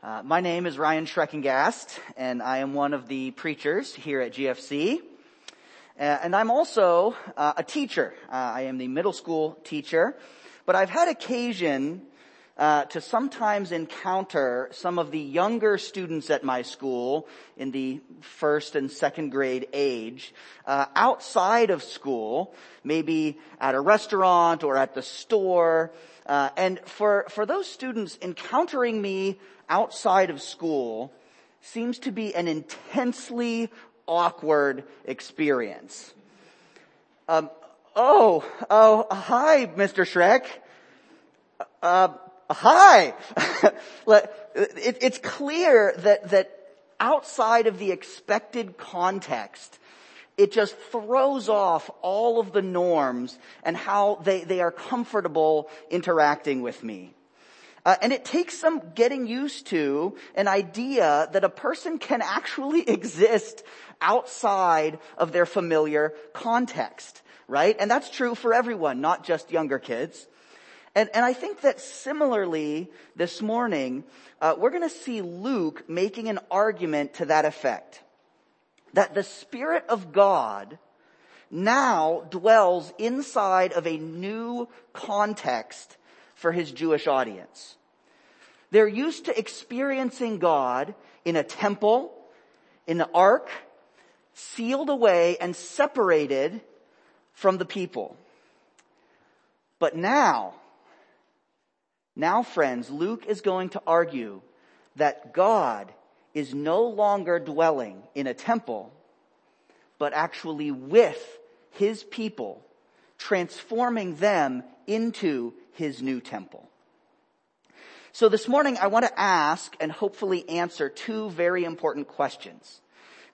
Uh, my name is Ryan Schreckengast, and I am one of the preachers here at GFC. Uh, and I'm also uh, a teacher. Uh, I am the middle school teacher, but I've had occasion uh, to sometimes encounter some of the younger students at my school in the first and second grade age uh, outside of school, maybe at a restaurant or at the store. And for for those students encountering me outside of school seems to be an intensely awkward experience. Um, oh, oh, hi, Mr. Shrek. Uh, hi. it, it's clear that, that outside of the expected context, it just throws off all of the norms and how they, they are comfortable interacting with me. Uh, and it takes some getting used to an idea that a person can actually exist outside of their familiar context, right? And that's true for everyone, not just younger kids. And, and I think that similarly this morning, uh, we're going to see Luke making an argument to that effect. That the Spirit of God now dwells inside of a new context for his Jewish audience. They're used to experiencing God in a temple, in the ark, sealed away and separated from the people. But now, now friends, Luke is going to argue that God is no longer dwelling in a temple, but actually with his people, transforming them into his new temple. So this morning I want to ask and hopefully answer two very important questions.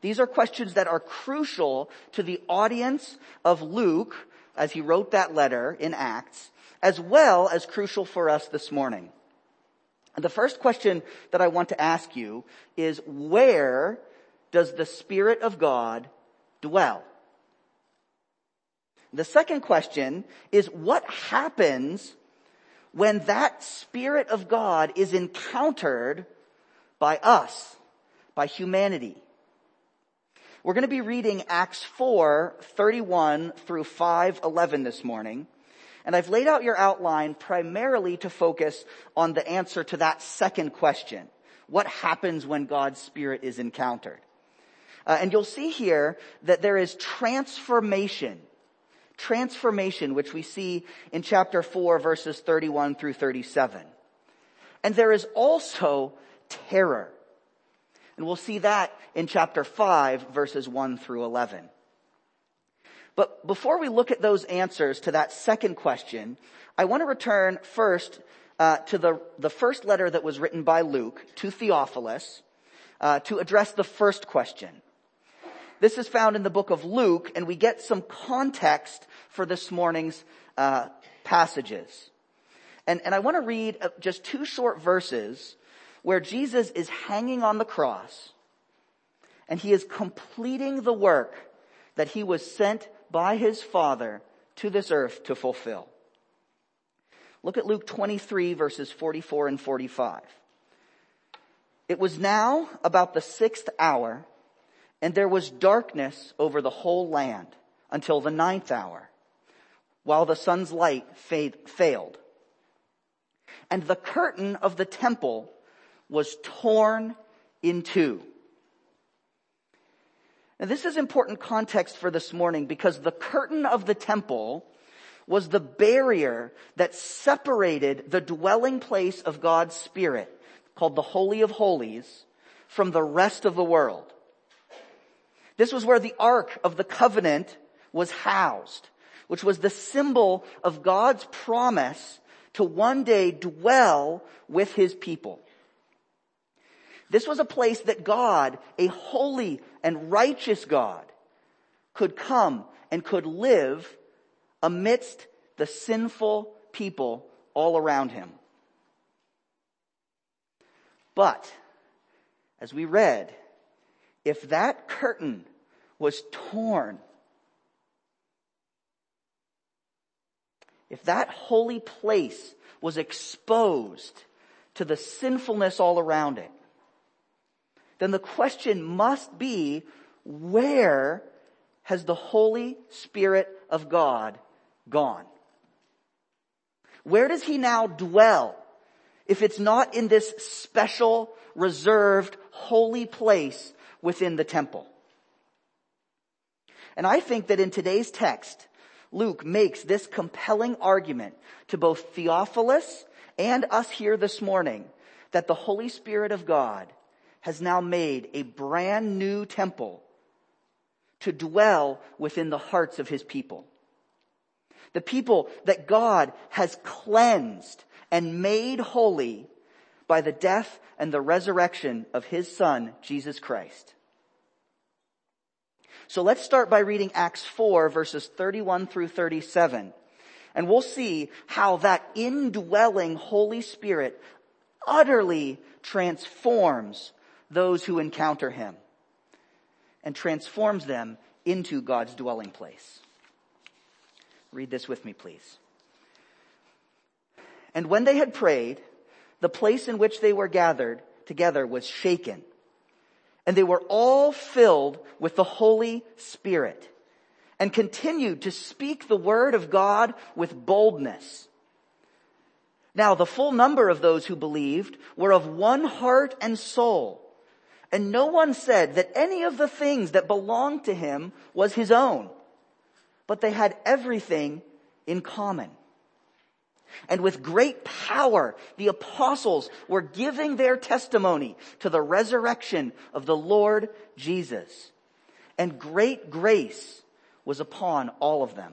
These are questions that are crucial to the audience of Luke as he wrote that letter in Acts, as well as crucial for us this morning. The first question that I want to ask you is where does the Spirit of God dwell? The second question is what happens when that Spirit of God is encountered by us, by humanity. We're going to be reading Acts 4, 31 through 5, 11 this morning. And I've laid out your outline primarily to focus on the answer to that second question. What happens when God's Spirit is encountered? Uh, and you'll see here that there is transformation transformation, which we see in chapter 4 verses 31 through 37. And there is also terror. And we'll see that in chapter 5 verses 1 through 11. But before we look at those answers to that second question, I want to return first uh, to the, the first letter that was written by Luke to Theophilus uh, to address the first question. This is found in the book of Luke, and we get some context for this morning's uh, passages. And, and I want to read uh, just two short verses where Jesus is hanging on the cross, and he is completing the work that he was sent by his Father to this earth to fulfill. Look at Luke 23 verses 44 and 45. It was now about the sixth hour and there was darkness over the whole land until the ninth hour, while the sun's light failed. And the curtain of the temple was torn in two. Now this is important context for this morning because the curtain of the temple was the barrier that separated the dwelling place of God's Spirit, called the Holy of Holies, from the rest of the world. This was where the Ark of the Covenant was housed, which was the symbol of God's promise to one day dwell with his people. This was a place that God, a holy and righteous God, could come and could live amidst the sinful people all around him. But, as we read, if that curtain was torn, if that holy place was exposed to the sinfulness all around it, then the question must be, where has the Holy Spirit of God gone? Where does he now dwell if it's not in this special, reserved, holy place within the temple? And I think that in today's text, Luke makes this compelling argument to both Theophilus and us here this morning that the Holy Spirit of God has now made a brand new temple to dwell within the hearts of his people. The people that God has cleansed and made holy by the death and the resurrection of his son, Jesus Christ. So let's start by reading Acts 4 verses 31 through 37. And we'll see how that indwelling Holy Spirit utterly transforms those who encounter him and transforms them into God's dwelling place. Read this with me, please. And when they had prayed, the place in which they were gathered together was shaken and they were all filled with the Holy Spirit and continued to speak the word of God with boldness. Now the full number of those who believed were of one heart and soul. And no one said that any of the things that belonged to him was his own, but they had everything in common. And with great power, the apostles were giving their testimony to the resurrection of the Lord Jesus. And great grace was upon all of them.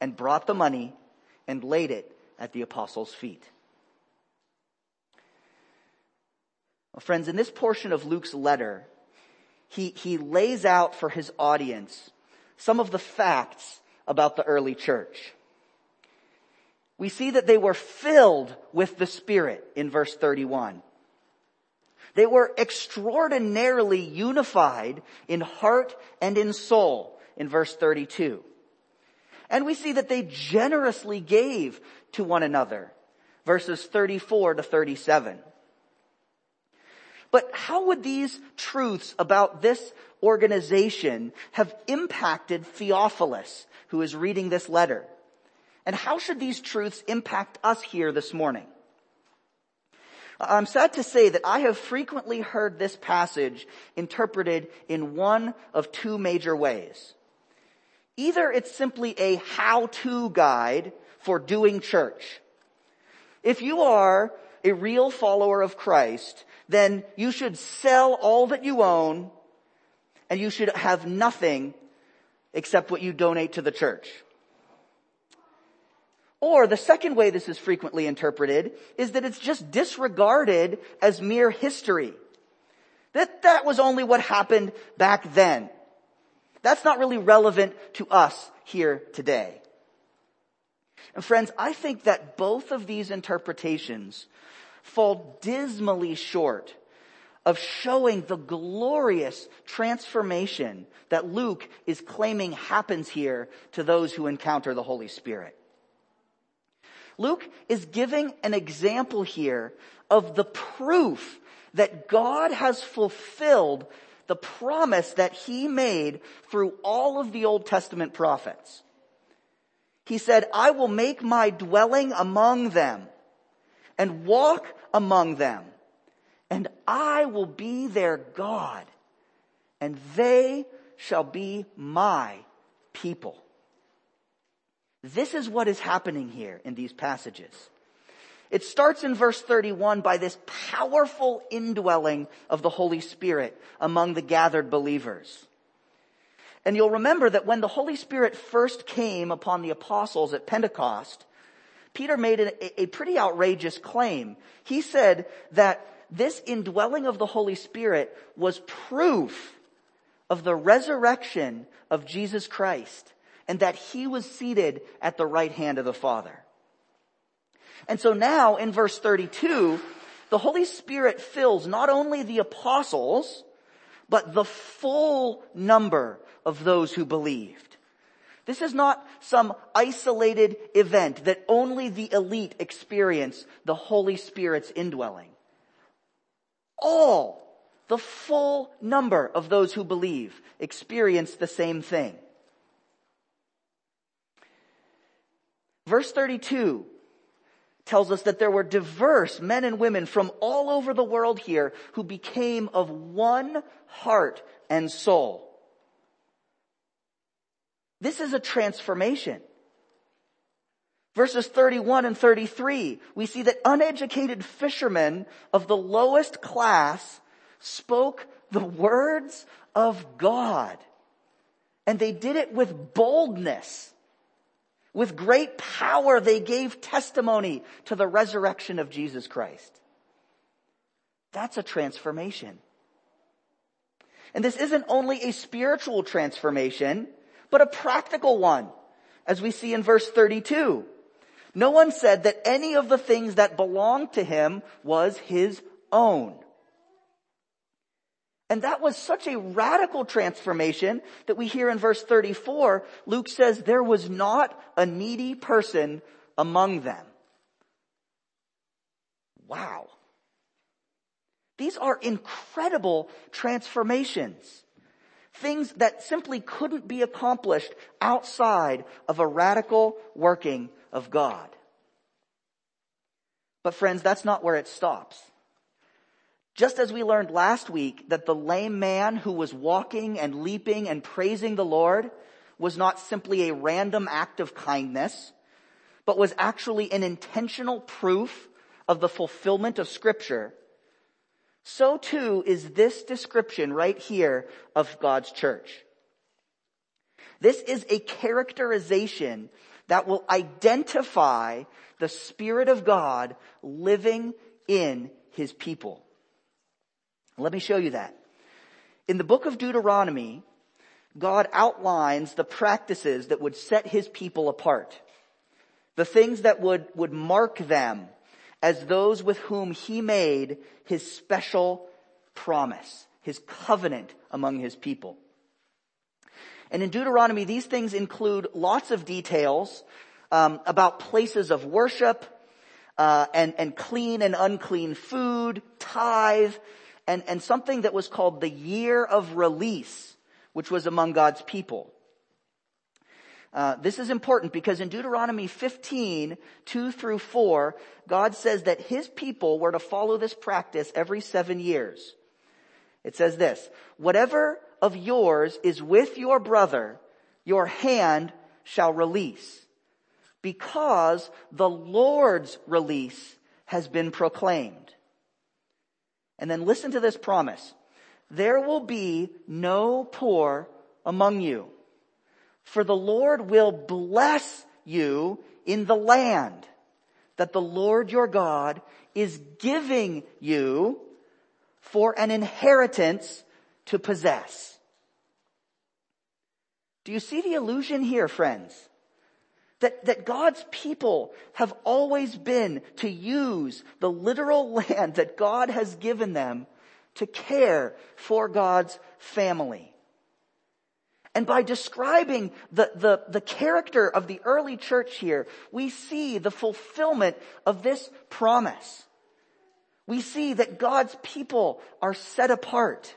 and brought the money and laid it at the apostles' feet. Well, friends, in this portion of Luke's letter, he, he lays out for his audience some of the facts about the early church we see that they were filled with the Spirit in verse 31. They were extraordinarily unified in heart and in soul in verse 32. And we see that they generously gave to one another, verses 34 to 37. But how would these truths about this organization have impacted Theophilus, who is reading this letter? And how should these truths impact us here this morning? I'm sad to say that I have frequently heard this passage interpreted in one of two major ways. Either it's simply a how-to guide for doing church. If you are a real follower of Christ, then you should sell all that you own and you should have nothing except what you donate to the church. Or the second way this is frequently interpreted is that it's just disregarded as mere history. That that was only what happened back then. That's not really relevant to us here today. And friends, I think that both of these interpretations fall dismally short of showing the glorious transformation that Luke is claiming happens here to those who encounter the Holy Spirit. Luke is giving an example here of the proof that God has fulfilled the promise that he made through all of the Old Testament prophets. He said, I will make my dwelling among them and walk among them and I will be their God and they shall be my people. This is what is happening here in these passages. It starts in verse 31 by this powerful indwelling of the Holy Spirit among the gathered believers. And you'll remember that when the Holy Spirit first came upon the apostles at Pentecost, Peter made a, a pretty outrageous claim. He said that this indwelling of the Holy Spirit was proof of the resurrection of Jesus Christ and that he was seated at the right hand of the Father. And so now in verse 32, the Holy Spirit fills not only the apostles, but the full number of those who believed. This is not some isolated event that only the elite experience the Holy Spirit's indwelling. All, the full number of those who believe experience the same thing. Verse 32 tells us that there were diverse men and women from all over the world here who became of one heart and soul. This is a transformation. Verses 31 and 33, we see that uneducated fishermen of the lowest class spoke the words of God. And they did it with boldness. With great power, they gave testimony to the resurrection of Jesus Christ. That's a transformation. And this isn't only a spiritual transformation, but a practical one, as we see in verse 32. No one said that any of the things that belonged to him was his own. And that was such a radical transformation that we hear in verse 34, Luke says there was not a needy person among them. Wow. These are incredible transformations. Things that simply couldn't be accomplished outside of a radical working of God. But friends, that's not where it stops. Just as we learned last week that the lame man who was walking and leaping and praising the Lord was not simply a random act of kindness, but was actually an intentional proof of the fulfillment of scripture, so too is this description right here of God's church. This is a characterization that will identify the Spirit of God living in His people. Let me show you that. In the book of Deuteronomy, God outlines the practices that would set his people apart. The things that would, would mark them as those with whom he made his special promise, his covenant among his people. And in Deuteronomy, these things include lots of details um, about places of worship uh, and, and clean and unclean food, tithe, and, and something that was called the year of release, which was among God's people. Uh, this is important because in Deuteronomy 15, 2 through 4, God says that his people were to follow this practice every seven years. It says this, whatever of yours is with your brother, your hand shall release because the Lord's release has been proclaimed. And then listen to this promise. There will be no poor among you, for the Lord will bless you in the land that the Lord your God is giving you for an inheritance to possess. Do you see the illusion here, friends? That, that God's people have always been to use the literal land that God has given them to care for God's family. And by describing the, the, the character of the early church here, we see the fulfillment of this promise. We see that God's people are set apart.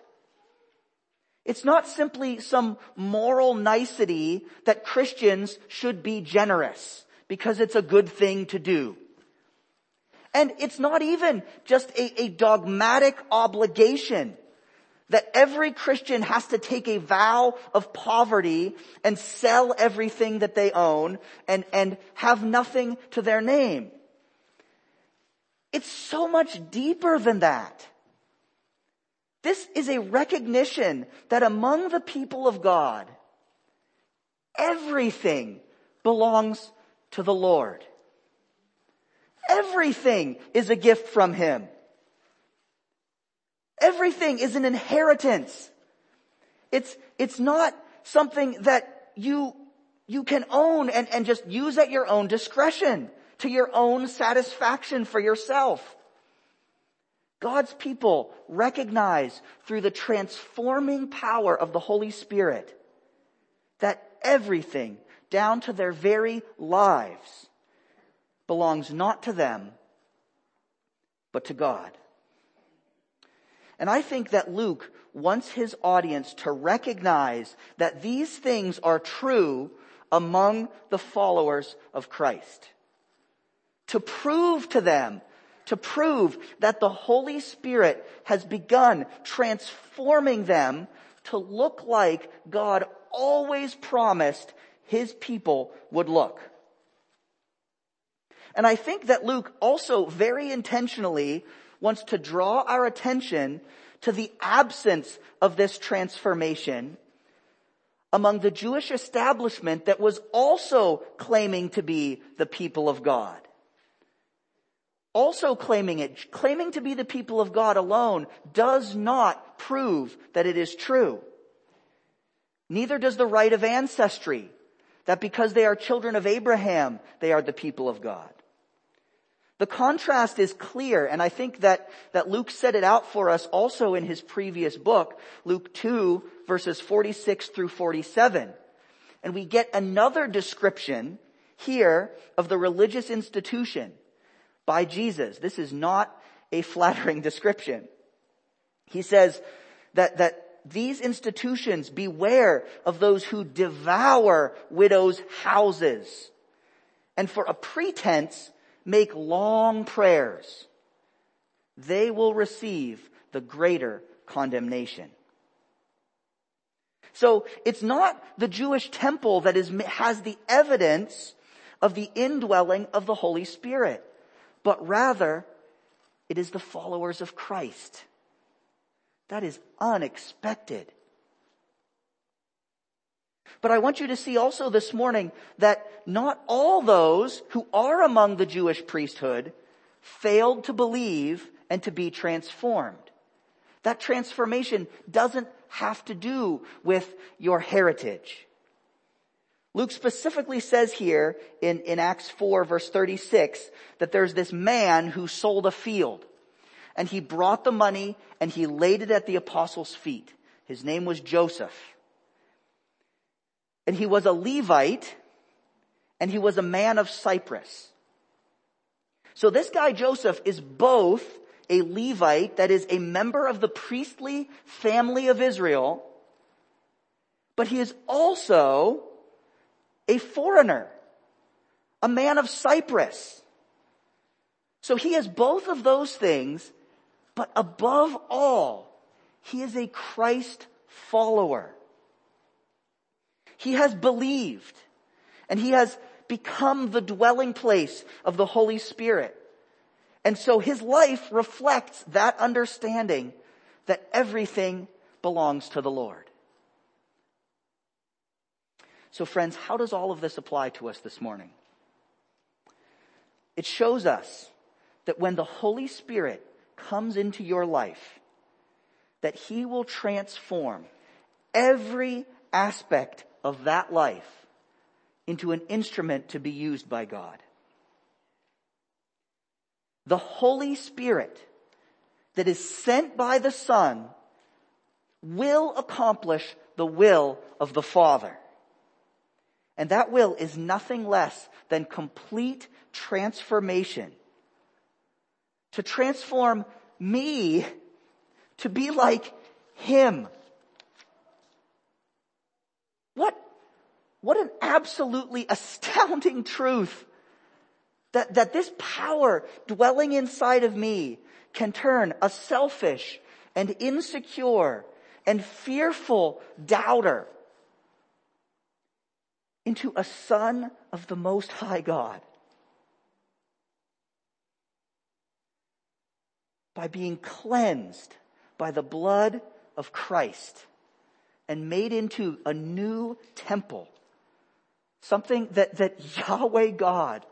It's not simply some moral nicety that Christians should be generous because it's a good thing to do. And it's not even just a, a, dogmatic obligation that every Christian has to take a vow of poverty and sell everything that they own and, and have nothing to their name. It's so much deeper than that. This is a recognition that among the people of God, everything belongs to the Lord. everything is a gift from Him. Everything is an inheritance. It's, it's not something that you, you can own and, and just use at your own discretion, to your own satisfaction for yourself. God's people recognize through the transforming power of the Holy Spirit that everything, down to their very lives, belongs not to them, but to God. And I think that Luke wants his audience to recognize that these things are true among the followers of Christ. To prove to them to prove that the Holy Spirit has begun transforming them to look like God always promised his people would look. And I think that Luke also very intentionally wants to draw our attention to the absence of this transformation among the Jewish establishment that was also claiming to be the people of God also claiming it, claiming to be the people of God alone does not prove that it is true. Neither does the right of ancestry, that because they are children of Abraham, they are the people of God. The contrast is clear, and I think that, that Luke set it out for us also in his previous book, Luke 2 verses 46 through 47. And we get another description here of the religious institution by Jesus. This is not a flattering description. He says that, that these institutions beware of those who devour widows' houses and for a pretense make long prayers. They will receive the greater condemnation. So it's not the Jewish temple that is, has the evidence of the indwelling of the Holy Spirit but rather it is the followers of Christ. That is unexpected. But I want you to see also this morning that not all those who are among the Jewish priesthood failed to believe and to be transformed. That transformation doesn't have to do with your heritage. Luke specifically says here in, in Acts 4 verse 36 that there's this man who sold a field and he brought the money and he laid it at the apostles' feet. His name was Joseph. And he was a Levite and he was a man of Cyprus. So this guy Joseph is both a Levite, that is a member of the priestly family of Israel, but he is also a foreigner, a man of Cyprus. So he is both of those things, but above all, he is a Christ follower. He has believed and he has become the dwelling place of the Holy Spirit. And so his life reflects that understanding that everything belongs to the Lord. So friends, how does all of this apply to us this morning? It shows us that when the Holy Spirit comes into your life, that He will transform every aspect of that life into an instrument to be used by God. The Holy Spirit that is sent by the Son will accomplish the will of the Father. And that will is nothing less than complete transformation. To transform me to be like Him. What, what an absolutely astounding truth that, that this power dwelling inside of me can turn a selfish and insecure and fearful doubter into a son of the Most High God. By being cleansed by the blood of Christ and made into a new temple. Something that, that Yahweh God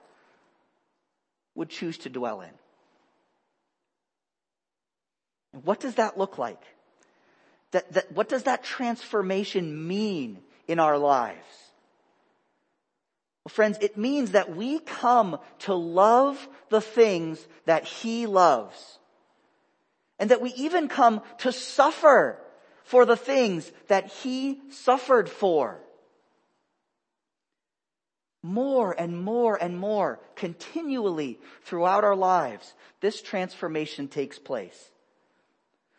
would choose to dwell in. What does that look like? That, that, what does that transformation mean in our lives? Friends, it means that we come to love the things that He loves. And that we even come to suffer for the things that He suffered for. More and more and more, continually throughout our lives, this transformation takes place.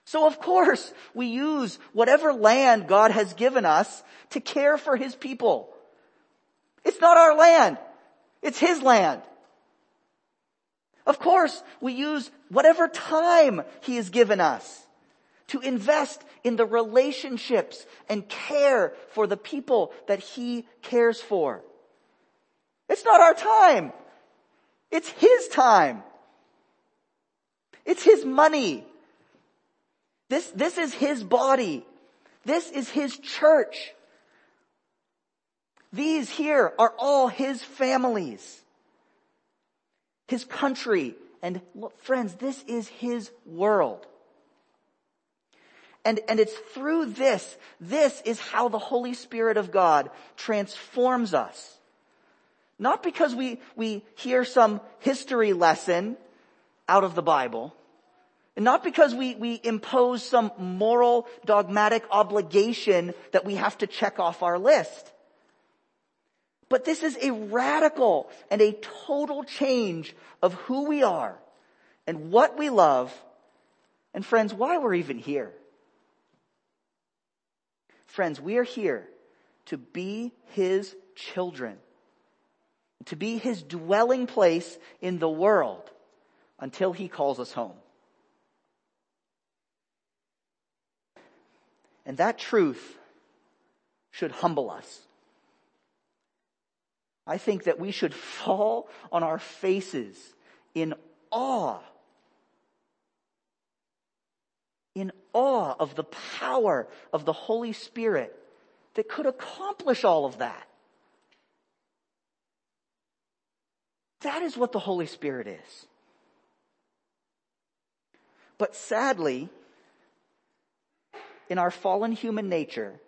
So of course, we use whatever land God has given us to care for His people. It's not our land. It's His land. Of course, we use whatever time He has given us to invest in the relationships and care for the people that He cares for. It's not our time. It's His time. It's His money. This, this is His body. This is His church. These here are all His families. His country. And look, friends, this is His world. And, and it's through this, this is how the Holy Spirit of God transforms us. Not because we, we hear some history lesson out of the Bible. And not because we, we impose some moral dogmatic obligation that we have to check off our list. But this is a radical and a total change of who we are and what we love and friends, why we're even here. Friends, we are here to be His children, to be His dwelling place in the world until He calls us home. And that truth should humble us. I think that we should fall on our faces in awe. In awe of the power of the Holy Spirit that could accomplish all of that. That is what the Holy Spirit is. But sadly, in our fallen human nature,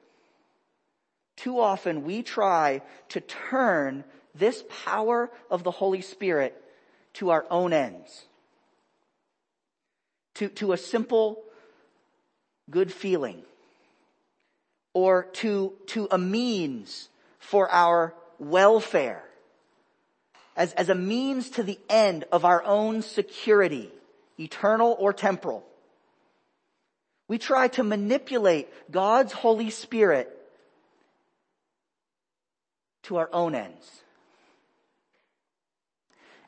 too often we try to turn this power of the Holy Spirit to our own ends. To, to a simple good feeling. Or to, to a means for our welfare. As, as a means to the end of our own security, eternal or temporal. We try to manipulate God's Holy Spirit to our own ends.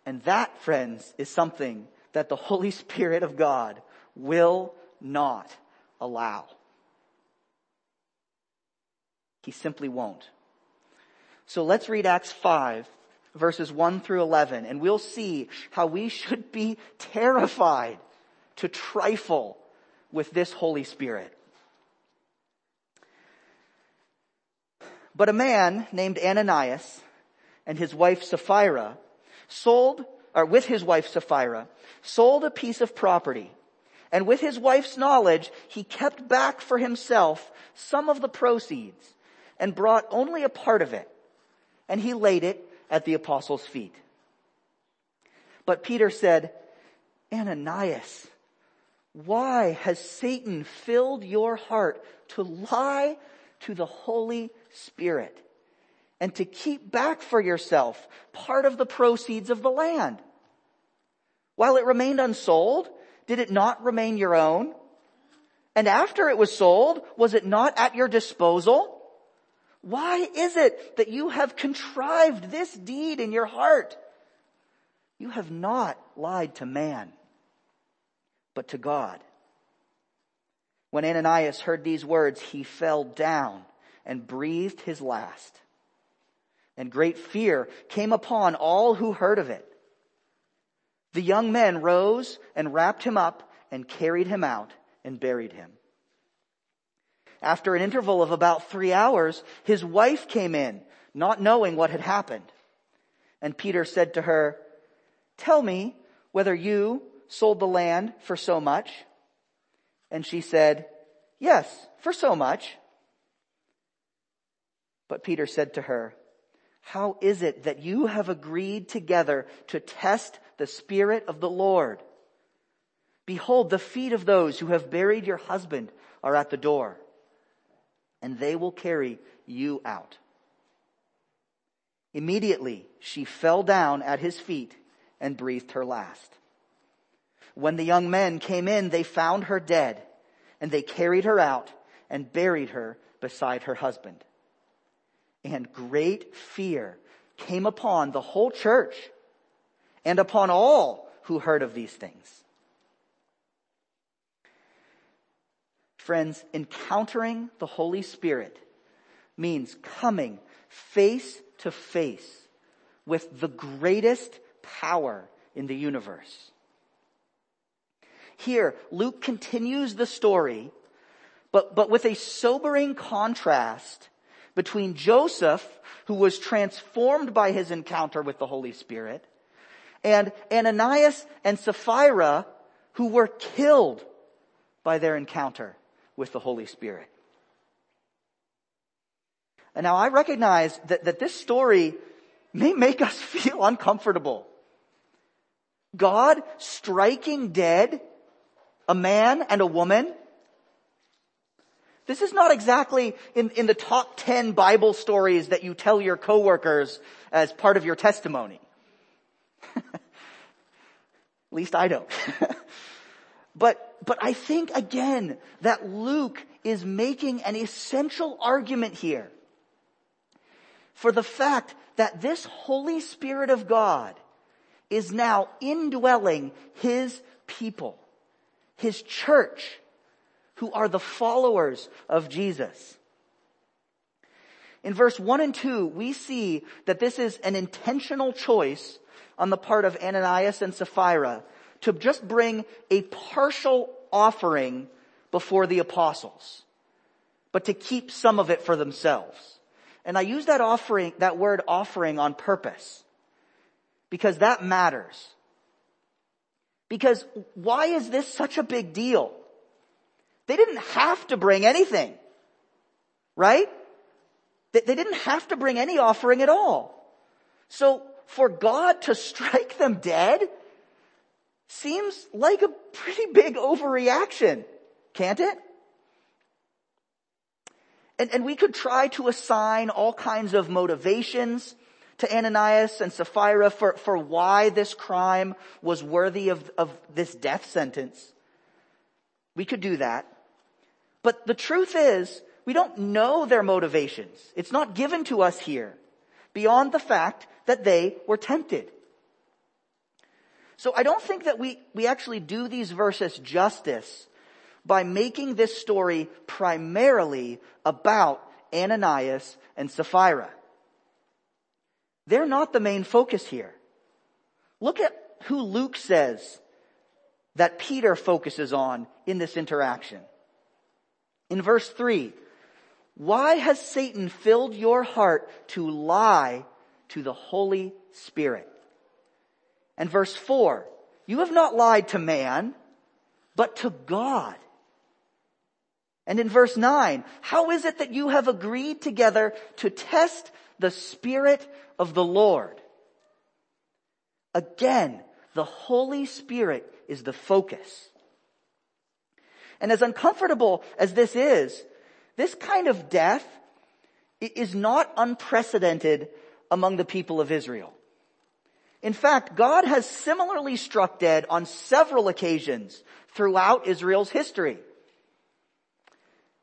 And that, friends, is something that the Holy Spirit of God will not allow. He simply won't. So let's read Acts 5 verses 1 through 11 and we'll see how we should be terrified to trifle with this Holy Spirit. But a man named Ananias and his wife Sapphira sold, or with his wife Sapphira, sold a piece of property. And with his wife's knowledge, he kept back for himself some of the proceeds and brought only a part of it. And he laid it at the apostles' feet. But Peter said, Ananias, why has Satan filled your heart to lie to the Holy Spirit and to keep back for yourself part of the proceeds of the land? While it remained unsold, did it not remain your own? And after it was sold, was it not at your disposal? Why is it that you have contrived this deed in your heart? You have not lied to man but to God. When Ananias heard these words, he fell down and breathed his last. And great fear came upon all who heard of it. The young men rose and wrapped him up and carried him out and buried him. After an interval of about three hours, his wife came in, not knowing what had happened. And Peter said to her, tell me whether you sold the land for so much. And she said, yes, for so much. But Peter said to her, how is it that you have agreed together to test the Spirit of the Lord? Behold, the feet of those who have buried your husband are at the door, and they will carry you out. Immediately she fell down at his feet and breathed her last. When the young men came in, they found her dead, and they carried her out and buried her beside her husband. And great fear came upon the whole church and upon all who heard of these things. Friends, encountering the Holy Spirit means coming face to face with the greatest power in the universe. Here, Luke continues the story, but, but with a sobering contrast between Joseph, who was transformed by his encounter with the Holy Spirit, and Ananias and Sapphira, who were killed by their encounter with the Holy Spirit. And now I recognize that, that this story may make us feel uncomfortable. God striking dead a man and a woman. This is not exactly in, in the top 10 Bible stories that you tell your coworkers as part of your testimony. At least I don't. but, but I think again that Luke is making an essential argument here for the fact that this Holy Spirit of God is now indwelling His people, His church, who are the followers of Jesus. In verse 1 and 2, we see that this is an intentional choice on the part of Ananias and Sapphira to just bring a partial offering before the apostles, but to keep some of it for themselves. And I use that offering, that word offering on purpose. Because that matters. Because why is this such a big deal? They didn't have to bring anything. Right? They, didn't have to bring any offering at all. So for God to strike them dead seems like a pretty big overreaction, can't it? And, and we could try to assign all kinds of motivations to Ananias and Sapphira for, for why this crime was worthy of, of this death sentence. We could do that. But the truth is, we don't know their motivations. It's not given to us here beyond the fact that they were tempted. So I don't think that we, we actually do these verses justice by making this story primarily about Ananias and Sapphira. They're not the main focus here. Look at who Luke says that Peter focuses on in this interaction. In verse 3, why has Satan filled your heart to lie to the Holy Spirit? And verse 4, you have not lied to man, but to God. And in verse 9, how is it that you have agreed together to test the Spirit of the Lord? Again, the Holy Spirit is the focus. And as uncomfortable as this is, this kind of death is not unprecedented among the people of Israel. In fact, God has similarly struck dead on several occasions throughout Israel's history.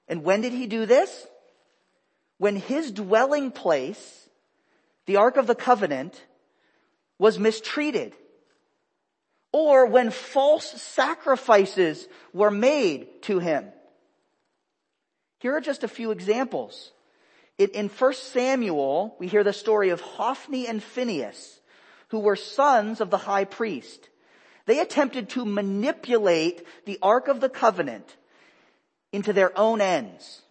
And when did he do this? When his dwelling place, the Ark of the Covenant, was mistreated. Or when false sacrifices were made to him. Here are just a few examples. In 1 Samuel, we hear the story of Hophni and Phineas, who were sons of the high priest. They attempted to manipulate the Ark of the Covenant into their own ends,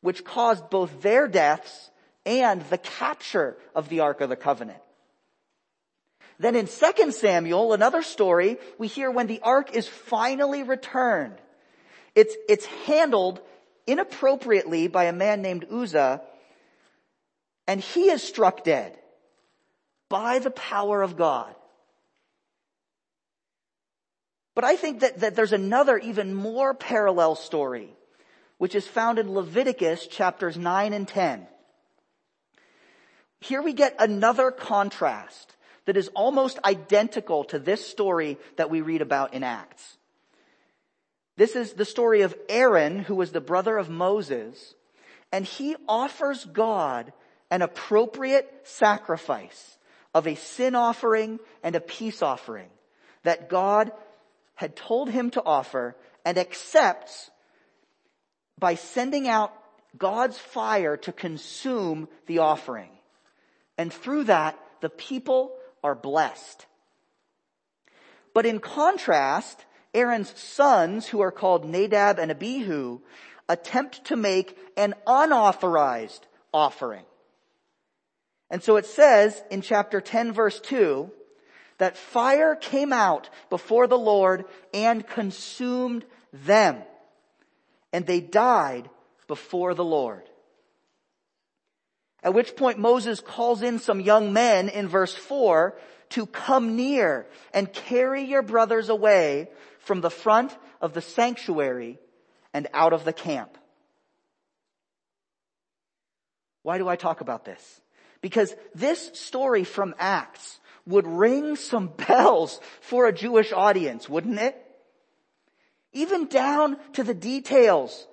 which caused both their deaths and the capture of the Ark of the Covenant. Then in 2 Samuel, another story, we hear when the ark is finally returned. It's, it's handled inappropriately by a man named Uzzah, and he is struck dead by the power of God. But I think that, that there's another even more parallel story, which is found in Leviticus chapters 9 and 10. Here we get another contrast that is almost identical to this story that we read about in Acts. This is the story of Aaron, who was the brother of Moses, and he offers God an appropriate sacrifice of a sin offering and a peace offering that God had told him to offer and accepts by sending out God's fire to consume the offering. And through that, the people are blessed. But in contrast, Aaron's sons, who are called Nadab and Abihu, attempt to make an unauthorized offering. And so it says in chapter 10 verse 2 that fire came out before the Lord and consumed them. And they died before the Lord. At which point Moses calls in some young men in verse 4 to come near and carry your brothers away from the front of the sanctuary and out of the camp. Why do I talk about this? Because this story from Acts would ring some bells for a Jewish audience, wouldn't it? Even down to the details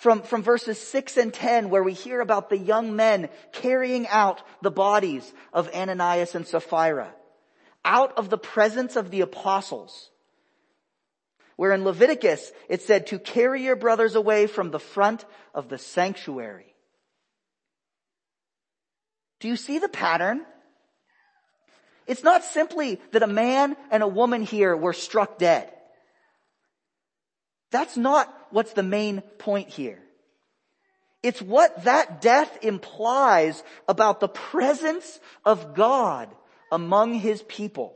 from, from verses 6 and 10 where we hear about the young men carrying out the bodies of Ananias and Sapphira out of the presence of the apostles. Where in Leviticus it said to carry your brothers away from the front of the sanctuary. Do you see the pattern? It's not simply that a man and a woman here were struck dead. That's not what's the main point here. It's what that death implies about the presence of God among his people.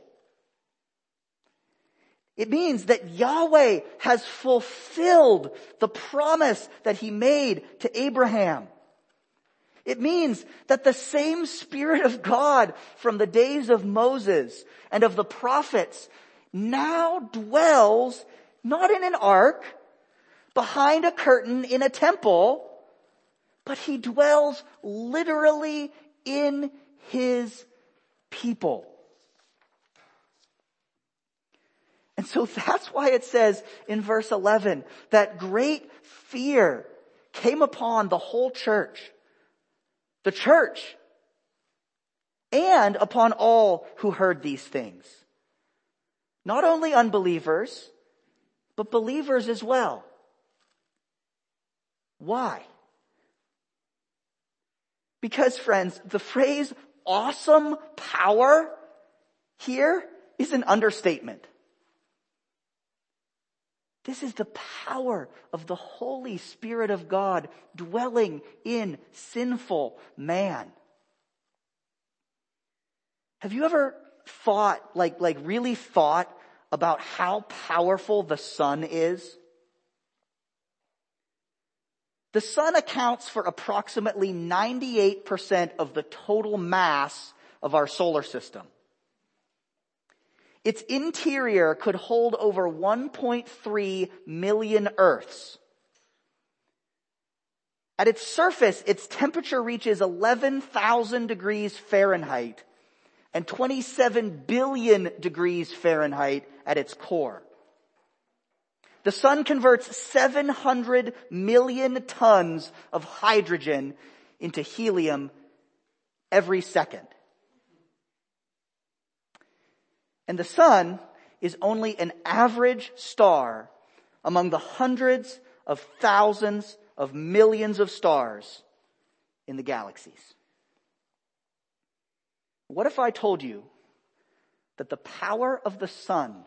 It means that Yahweh has fulfilled the promise that he made to Abraham. It means that the same Spirit of God from the days of Moses and of the prophets now dwells not in an ark, behind a curtain in a temple, but he dwells literally in his people. And so that's why it says in verse 11 that great fear came upon the whole church, the church, and upon all who heard these things. Not only unbelievers, but believers as well. Why? Because friends, the phrase awesome power here is an understatement. This is the power of the Holy Spirit of God dwelling in sinful man. Have you ever thought, like, like really thought about how powerful the sun is? The sun accounts for approximately 98% of the total mass of our solar system. Its interior could hold over 1.3 million Earths. At its surface, its temperature reaches 11,000 degrees Fahrenheit and 27 billion degrees Fahrenheit at its core. The sun converts 700 million tons of hydrogen into helium every second. And the sun is only an average star among the hundreds of thousands of millions of stars in the galaxies. What if I told you that the power of the sun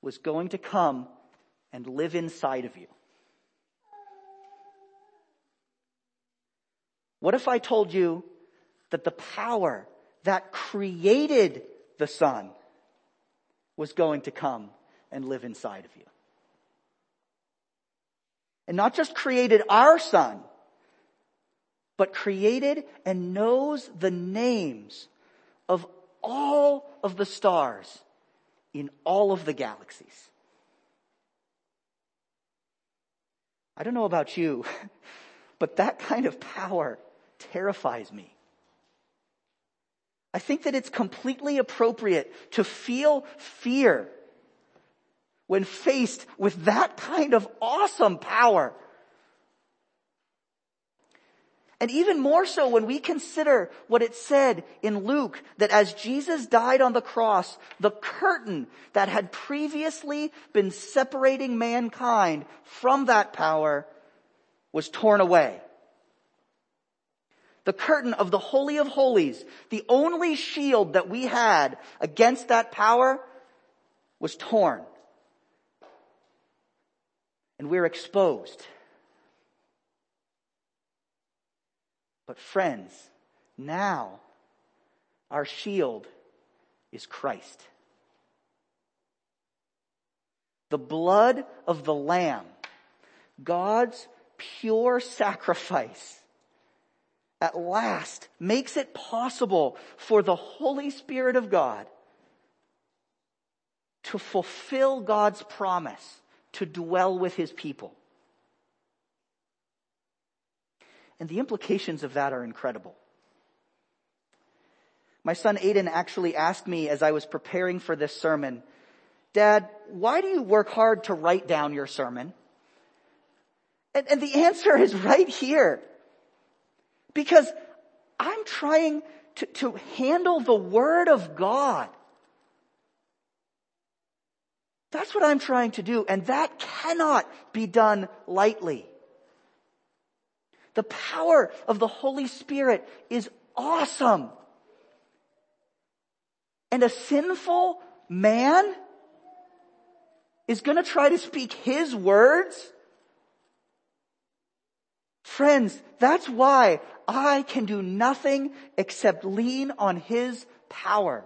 was going to come and live inside of you? What if I told you that the power that created the sun, was going to come and live inside of you. And not just created our sun, but created and knows the names of all of the stars in all of the galaxies. I don't know about you, but that kind of power terrifies me. I think that it's completely appropriate to feel fear when faced with that kind of awesome power. And even more so when we consider what it said in Luke that as Jesus died on the cross, the curtain that had previously been separating mankind from that power was torn away. The curtain of the Holy of Holies, the only shield that we had against that power was torn. And we're exposed. But friends, now our shield is Christ. The blood of the Lamb, God's pure sacrifice, at last makes it possible for the Holy Spirit of God to fulfill God's promise to dwell with His people. And the implications of that are incredible. My son Aiden actually asked me as I was preparing for this sermon, Dad, why do you work hard to write down your sermon? And, and the answer is right here. Because I'm trying to, to handle the Word of God. That's what I'm trying to do, and that cannot be done lightly. The power of the Holy Spirit is awesome. And a sinful man is going to try to speak his words. Friends, that's why I can do nothing except lean on his power.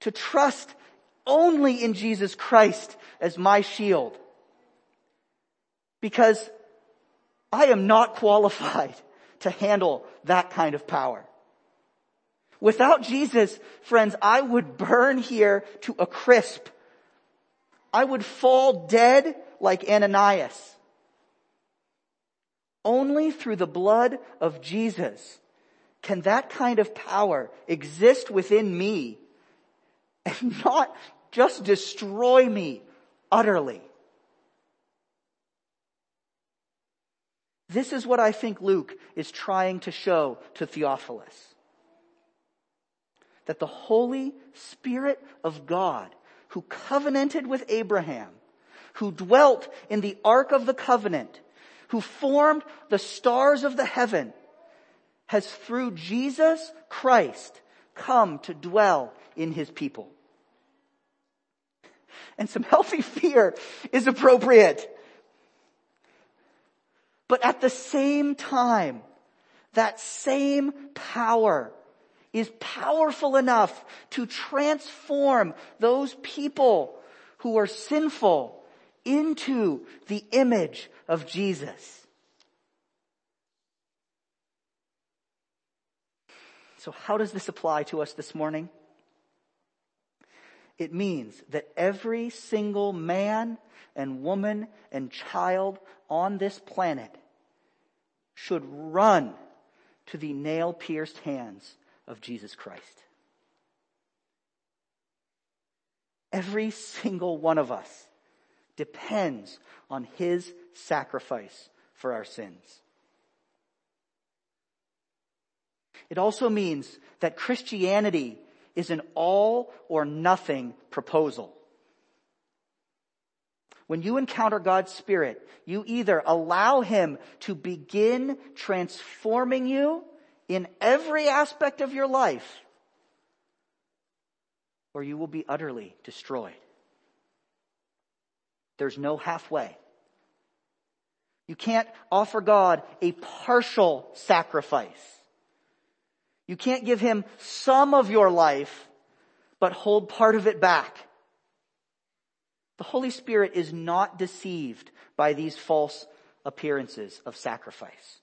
To trust only in Jesus Christ as my shield. Because I am not qualified to handle that kind of power. Without Jesus, friends, I would burn here to a crisp. I would fall dead like Ananias. Only through the blood of Jesus can that kind of power exist within me and not just destroy me utterly. This is what I think Luke is trying to show to Theophilus. That the Holy Spirit of God, who covenanted with Abraham, who dwelt in the Ark of the Covenant, who formed the stars of the heaven, has through Jesus Christ come to dwell in his people. And some healthy fear is appropriate. But at the same time, that same power is powerful enough to transform those people who are sinful into the image of Jesus. So how does this apply to us this morning? It means that every single man and woman and child on this planet should run to the nail pierced hands of Jesus Christ. Every single one of us depends on his sacrifice for our sins. It also means that Christianity is an all or nothing proposal. When you encounter God's Spirit, you either allow Him to begin transforming you in every aspect of your life, or you will be utterly destroyed. There's no halfway. You can't offer God a partial sacrifice. You can't give Him some of your life but hold part of it back. The Holy Spirit is not deceived by these false appearances of sacrifice.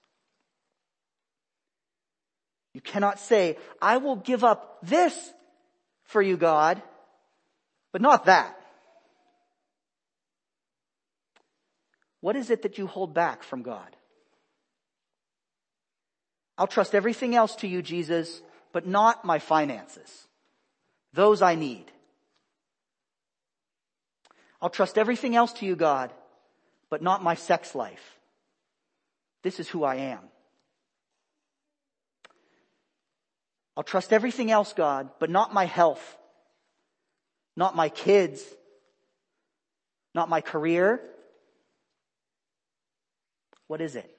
You cannot say, I will give up this for you, God, but not that. What is it that you hold back from God? I'll trust everything else to you, Jesus, but not my finances. Those I need. I'll trust everything else to you, God, but not my sex life. This is who I am. I'll trust everything else, God, but not my health, not my kids, not my career. What is it?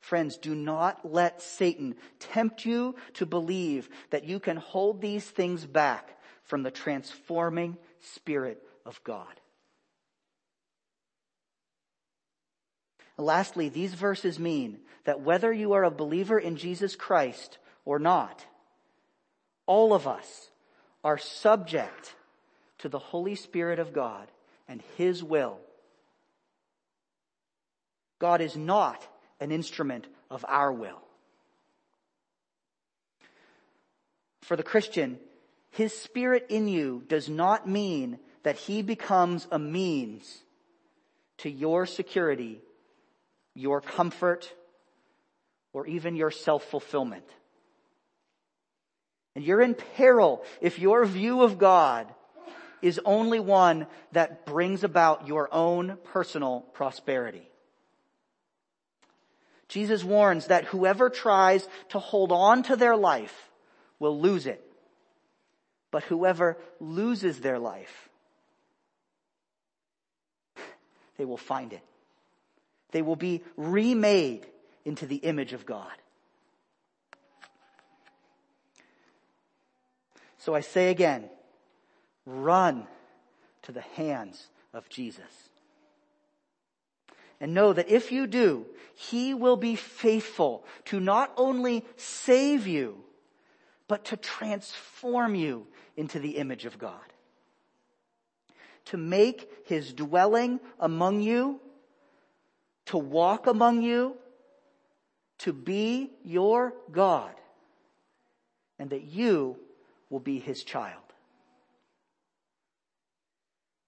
Friends, do not let Satan tempt you to believe that you can hold these things back from the transforming Spirit of God. Lastly, these verses mean that whether you are a believer in Jesus Christ or not, all of us are subject to the Holy Spirit of God and His will. God is not an instrument of our will. For the Christian, His Spirit in you does not mean that He becomes a means to your security your comfort, or even your self-fulfillment. And you're in peril if your view of God is only one that brings about your own personal prosperity. Jesus warns that whoever tries to hold on to their life will lose it. But whoever loses their life, they will find it. They will be remade into the image of God. So I say again, run to the hands of Jesus. And know that if you do, He will be faithful to not only save you, but to transform you into the image of God. To make His dwelling among you to walk among you, to be your God, and that you will be his child.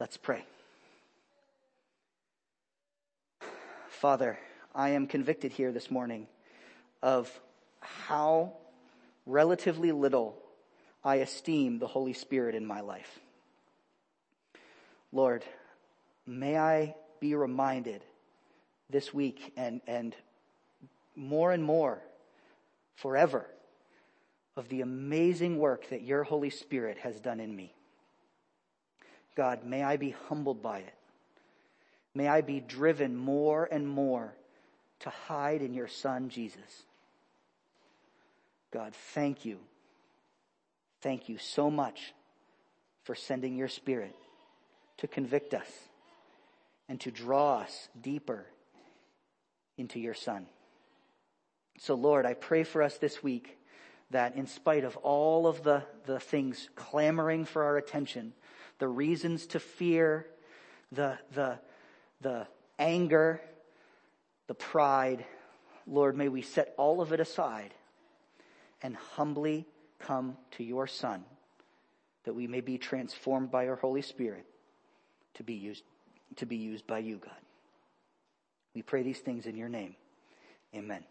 Let's pray. Father, I am convicted here this morning of how relatively little I esteem the Holy Spirit in my life. Lord, may I be reminded this week and, and more and more forever of the amazing work that your Holy Spirit has done in me. God, may I be humbled by it. May I be driven more and more to hide in your Son, Jesus. God, thank you. Thank you so much for sending your Spirit to convict us and to draw us deeper into your son. So Lord, I pray for us this week that in spite of all of the, the things clamoring for our attention, the reasons to fear, the, the, the anger, the pride, Lord, may we set all of it aside and humbly come to your son that we may be transformed by your Holy Spirit to be used, to be used by you, God. We pray these things in your name. Amen.